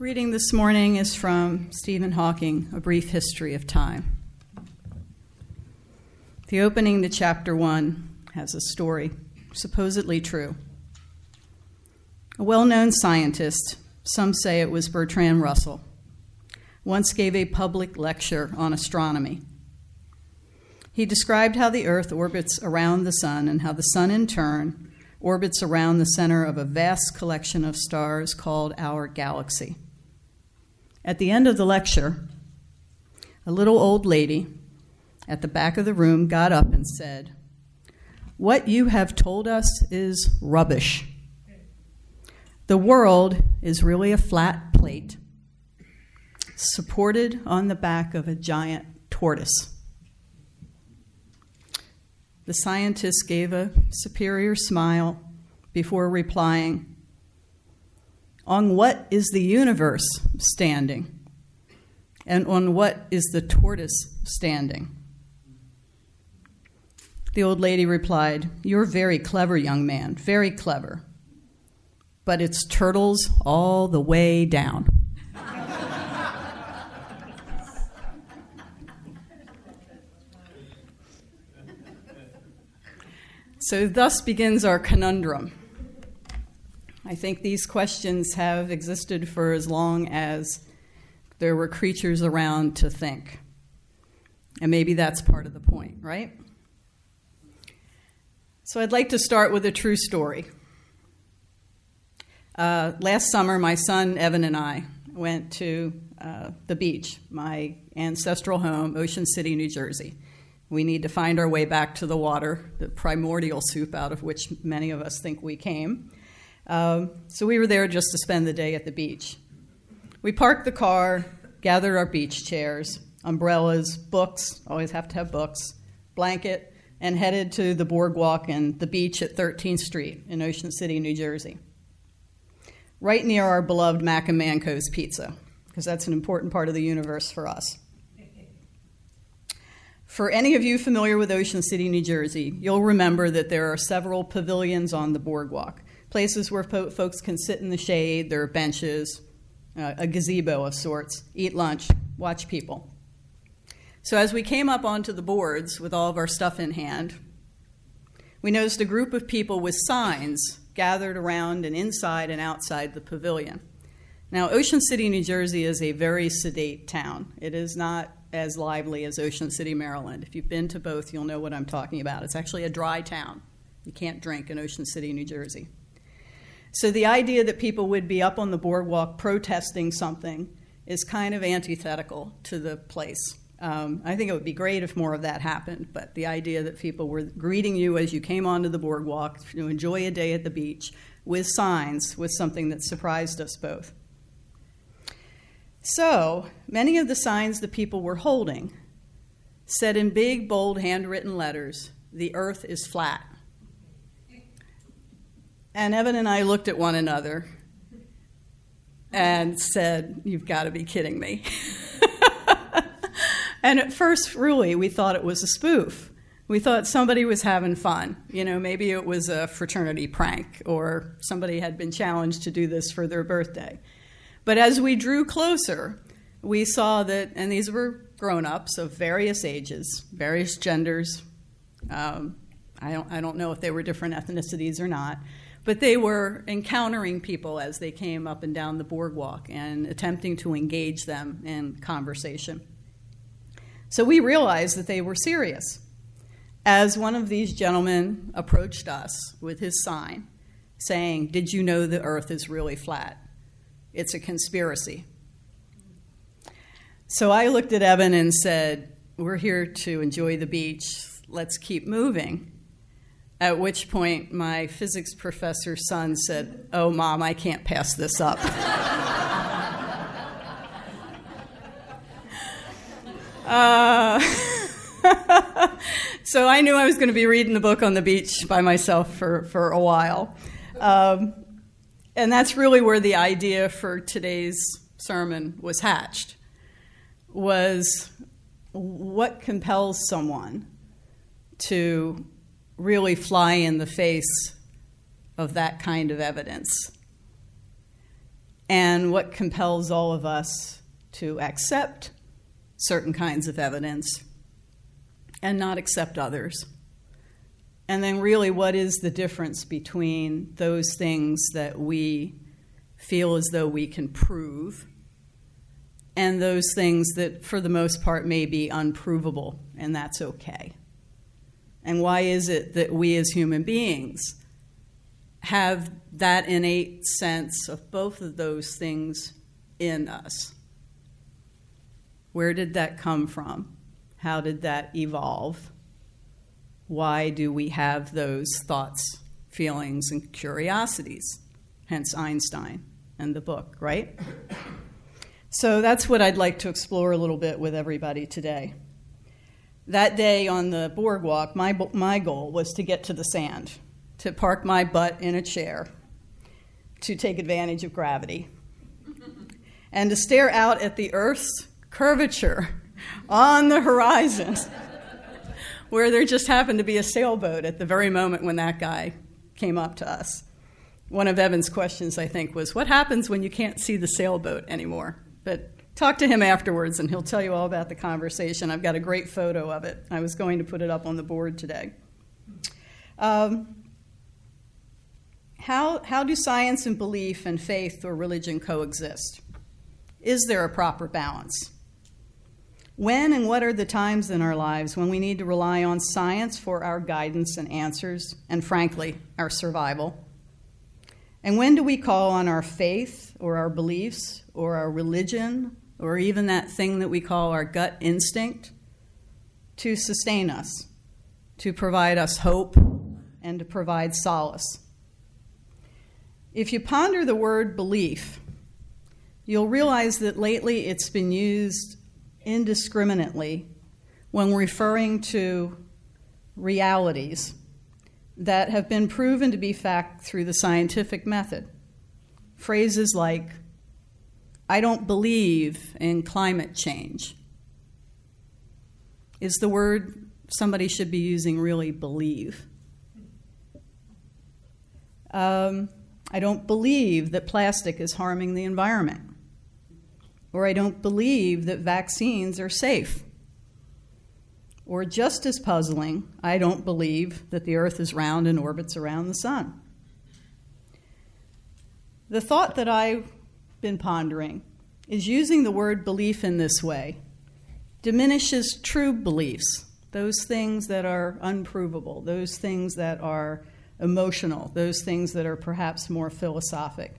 Reading this morning is from Stephen Hawking, A Brief History of Time. The opening to chapter one has a story, supposedly true. A well known scientist, some say it was Bertrand Russell, once gave a public lecture on astronomy. He described how the Earth orbits around the Sun and how the Sun, in turn, orbits around the center of a vast collection of stars called our galaxy. At the end of the lecture, a little old lady at the back of the room got up and said, What you have told us is rubbish. The world is really a flat plate supported on the back of a giant tortoise. The scientist gave a superior smile before replying, On what is the universe standing? And on what is the tortoise standing? The old lady replied, You're very clever, young man, very clever. But it's turtles all the way down. So, thus begins our conundrum. I think these questions have existed for as long as there were creatures around to think. And maybe that's part of the point, right? So, I'd like to start with a true story. Uh, last summer, my son Evan and I went to uh, the beach, my ancestral home, Ocean City, New Jersey. We need to find our way back to the water, the primordial soup out of which many of us think we came. Um, so we were there just to spend the day at the beach. We parked the car, gathered our beach chairs, umbrellas, books, always have to have books, blanket, and headed to the boardwalk and the beach at 13th Street in Ocean City, New Jersey. Right near our beloved Mack and Manco's Pizza, because that's an important part of the universe for us. For any of you familiar with Ocean City, New Jersey, you'll remember that there are several pavilions on the boardwalk, places where folks can sit in the shade, there are benches, uh, a gazebo of sorts, eat lunch, watch people. So as we came up onto the boards with all of our stuff in hand, we noticed a group of people with signs gathered around and inside and outside the pavilion. Now, Ocean City, New Jersey is a very sedate town. It is not as lively as Ocean City, Maryland. If you've been to both, you'll know what I'm talking about. It's actually a dry town. You can't drink in Ocean City, New Jersey. So the idea that people would be up on the boardwalk protesting something is kind of antithetical to the place. Um, I think it would be great if more of that happened, but the idea that people were greeting you as you came onto the boardwalk to enjoy a day at the beach with signs was something that surprised us both. So, many of the signs the people were holding said in big, bold, handwritten letters, The earth is flat. And Evan and I looked at one another and said, You've got to be kidding me. and at first, really, we thought it was a spoof. We thought somebody was having fun. You know, maybe it was a fraternity prank or somebody had been challenged to do this for their birthday. But as we drew closer, we saw that, and these were grown ups of various ages, various genders. Um, I, don't, I don't know if they were different ethnicities or not, but they were encountering people as they came up and down the boardwalk and attempting to engage them in conversation. So we realized that they were serious. As one of these gentlemen approached us with his sign saying, Did you know the earth is really flat? It's a conspiracy. So I looked at Evan and said, We're here to enjoy the beach. Let's keep moving. At which point, my physics professor's son said, Oh, mom, I can't pass this up. uh, so I knew I was going to be reading the book on the beach by myself for, for a while. Um, and that's really where the idea for today's sermon was hatched was what compels someone to really fly in the face of that kind of evidence and what compels all of us to accept certain kinds of evidence and not accept others. And then, really, what is the difference between those things that we feel as though we can prove and those things that, for the most part, may be unprovable, and that's okay? And why is it that we as human beings have that innate sense of both of those things in us? Where did that come from? How did that evolve? Why do we have those thoughts, feelings, and curiosities? Hence Einstein and the book, right? So that's what I'd like to explore a little bit with everybody today. That day on the boardwalk, my, my goal was to get to the sand, to park my butt in a chair, to take advantage of gravity, and to stare out at the Earth's curvature on the horizon, where there just happened to be a sailboat at the very moment when that guy came up to us. One of Evan's questions, I think, was what happens when you can't see the sailboat anymore? But talk to him afterwards and he'll tell you all about the conversation. I've got a great photo of it. I was going to put it up on the board today. Um, how, how do science and belief and faith or religion coexist? Is there a proper balance? When and what are the times in our lives when we need to rely on science for our guidance and answers, and frankly, our survival? And when do we call on our faith or our beliefs or our religion or even that thing that we call our gut instinct, to sustain us, to provide us hope, and to provide solace. If you ponder the word belief, you'll realize that lately it's been used indiscriminately when referring to realities that have been proven to be fact through the scientific method. Phrases like, I don't believe in climate change. Is the word somebody should be using really believe? Um, I don't believe that plastic is harming the environment. Or I don't believe that vaccines are safe. Or just as puzzling, I don't believe that the earth is round and orbits around the sun. The thought that I been pondering is using the word belief in this way diminishes true beliefs, those things that are unprovable, those things that are emotional, those things that are perhaps more philosophic,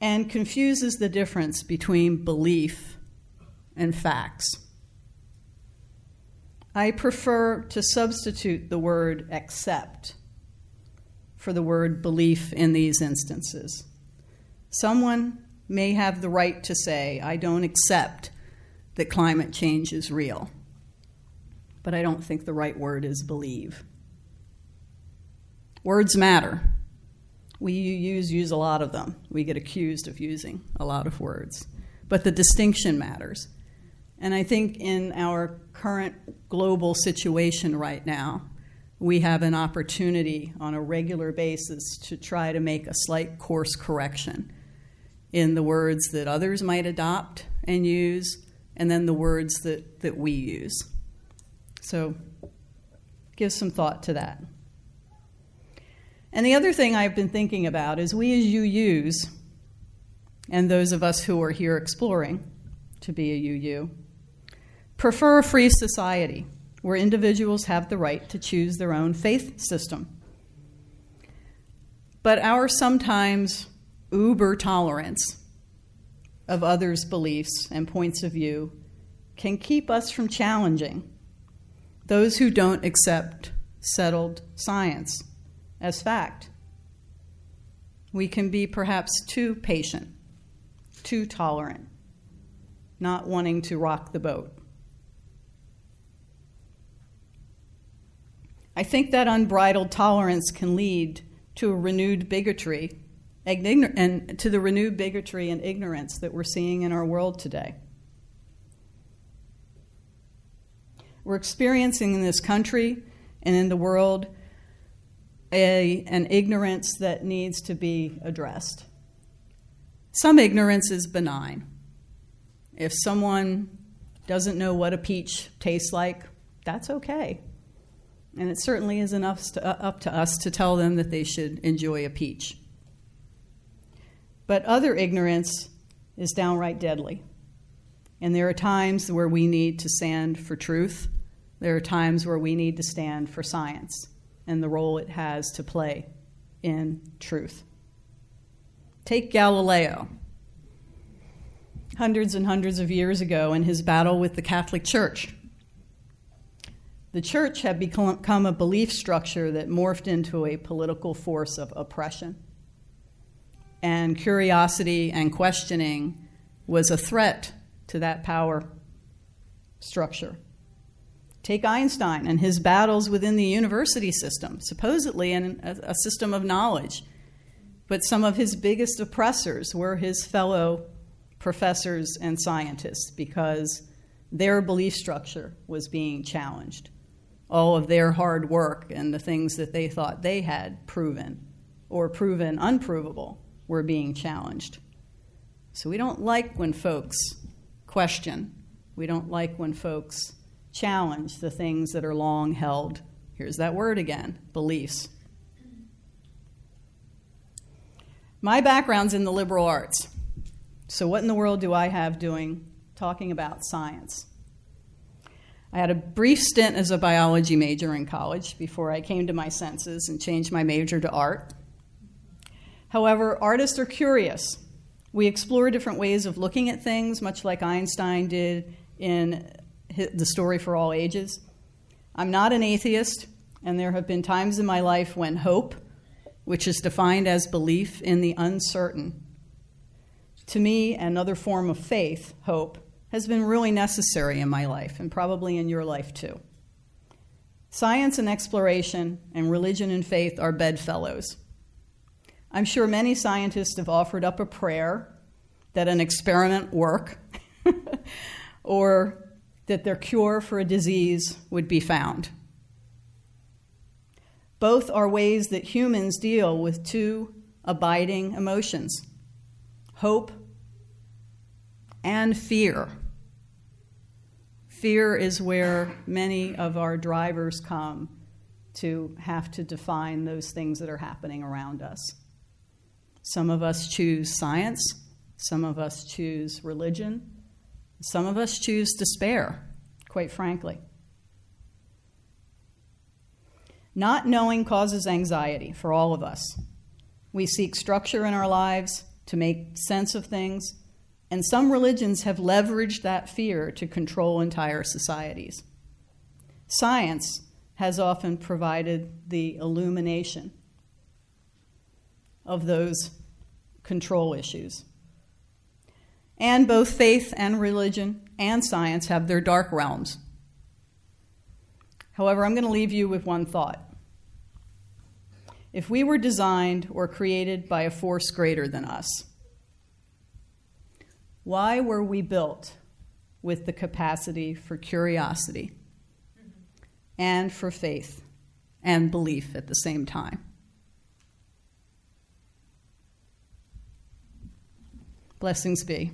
and confuses the difference between belief and facts. I prefer to substitute the word accept for the word belief in these instances. Someone may have the right to say, I don't accept that climate change is real. But I don't think the right word is believe. Words matter. We use use a lot of them. We get accused of using a lot of words. But the distinction matters. And I think in our current global situation right now, we have an opportunity on a regular basis to try to make a slight course correction in the words that others might adopt and use, and then the words that, that we use. So give some thought to that. And the other thing I've been thinking about is we as UUs, and those of us who are here exploring to be a UU, prefer a free society where individuals have the right to choose their own faith system. But our sometimes uber tolerance of others' beliefs and points of view can keep us from challenging those who don't accept settled science as fact. We can be perhaps too patient, too tolerant, not wanting to rock the boat. I think that unbridled tolerance can lead to a renewed bigotry and to the renewed bigotry and ignorance that we're seeing in our world today. We're experiencing in this country and in the world a, an ignorance that needs to be addressed. Some ignorance is benign. If someone doesn't know what a peach tastes like, that's okay. And it certainly is enough up to us to tell them that they should enjoy a peach. But other ignorance is downright deadly. And there are times where we need to stand for truth. There are times where we need to stand for science and the role it has to play in truth. Take Galileo. Hundreds and hundreds of years ago, in his battle with the Catholic Church, the church had become a belief structure that morphed into a political force of oppression. And curiosity and questioning was a threat to that power structure. Take Einstein and his battles within the university system, supposedly in a, system of knowledge. But some of his biggest oppressors were his fellow professors and scientists because their belief structure was being challenged. All of their hard work and the things that they thought they had proven or proven unprovable were being challenged. So we don't like when folks question. We don't like when folks challenge the things that are long held. Here's that word again beliefs. My background's in the liberal arts. So, what in the world do I have doing talking about science? I had a brief stint as a biology major in college before I came to my senses and changed my major to art. However, artists are curious. We explore different ways of looking at things, much like Einstein did in the story for all ages. I'm not an atheist, and there have been times in my life when hope, which is defined as belief in the uncertain, to me, another form of faith, hope, has been really necessary in my life, and probably in your life too. Science and exploration and religion and faith are bedfellows. I'm sure many scientists have offered up a prayer that an experiment work or that their cure for a disease would be found. Both are ways that humans deal with two abiding emotions hope and fear. Fear is where many of our drivers come to have to define those things that are happening around us. Some of us choose science, some of us choose religion, some of us choose despair, quite frankly. Not knowing causes anxiety for all of us. We seek structure in our lives to make sense of things, and some religions have leveraged that fear to control entire societies. Science has often provided the illumination of those control issues. And both faith and religion and science have their dark realms. However, I'm going to leave you with one thought. If we were designed or created by a force greater than us, why were we built with the capacity for curiosity and for faith and belief at the same time? Blessings be.